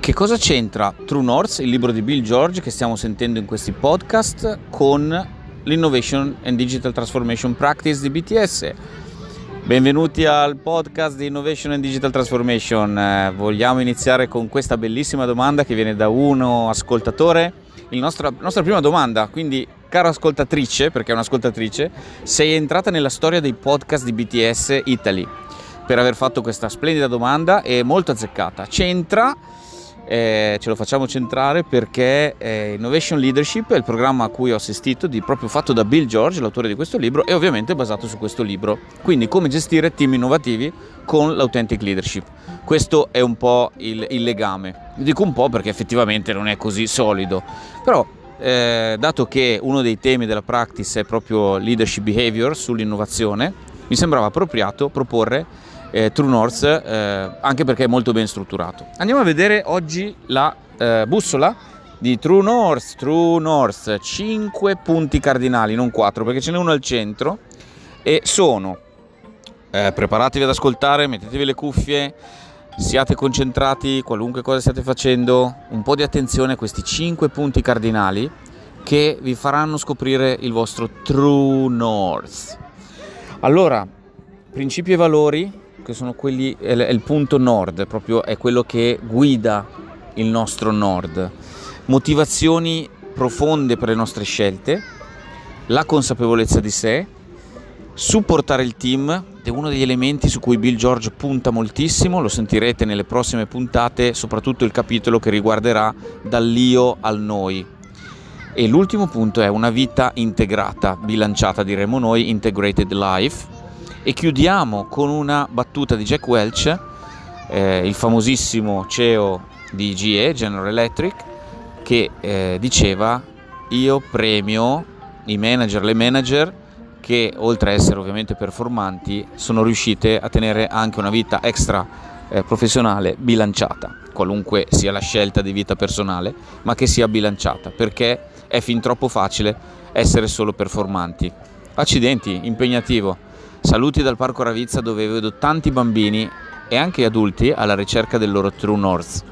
Che cosa c'entra True North, il libro di Bill George che stiamo sentendo in questi podcast, con l'Innovation and Digital Transformation Practice di BTS? Benvenuti al podcast di Innovation and Digital Transformation. Eh, vogliamo iniziare con questa bellissima domanda che viene da uno ascoltatore. La nostra, prima domanda, quindi caro ascoltatrice, perché è un'ascoltatrice, sei entrata nella storia dei podcast di BTS Italy per aver fatto questa splendida domanda e molto azzeccata. C'entra eh, ce lo facciamo centrare perché eh, Innovation Leadership è il programma a cui ho assistito, di, proprio fatto da Bill George, l'autore di questo libro, e ovviamente basato su questo libro. Quindi come gestire team innovativi con l'Authentic Leadership. Questo è un po' il, il legame. Dico un po' perché effettivamente non è così solido, però eh, dato che uno dei temi della practice è proprio leadership behavior sull'innovazione, mi sembrava appropriato proporre eh, True North, eh, anche perché è molto ben strutturato. Andiamo a vedere oggi la eh, bussola di True North. True North, 5 punti cardinali, non 4, perché ce n'è uno al centro e sono eh, preparatevi ad ascoltare, mettetevi le cuffie, siate concentrati, qualunque cosa stiate facendo, un po' di attenzione a questi 5 punti cardinali che vi faranno scoprire il vostro True North. Allora, principi e valori che sono quelli, è il punto nord, proprio è quello che guida il nostro nord. Motivazioni profonde per le nostre scelte, la consapevolezza di sé, supportare il team, è uno degli elementi su cui Bill George punta moltissimo, lo sentirete nelle prossime puntate, soprattutto il capitolo che riguarderà dall'io al noi. E l'ultimo punto è una vita integrata, bilanciata diremmo noi, integrated life, e chiudiamo con una battuta di Jack Welch, eh, il famosissimo CEO di GE, General Electric, che eh, diceva io premio i manager, le manager che oltre a essere ovviamente performanti sono riuscite a tenere anche una vita extra eh, professionale bilanciata, qualunque sia la scelta di vita personale, ma che sia bilanciata, perché è fin troppo facile essere solo performanti. Accidenti, impegnativo. Saluti dal Parco Ravizza dove vedo tanti bambini e anche adulti alla ricerca del loro True North.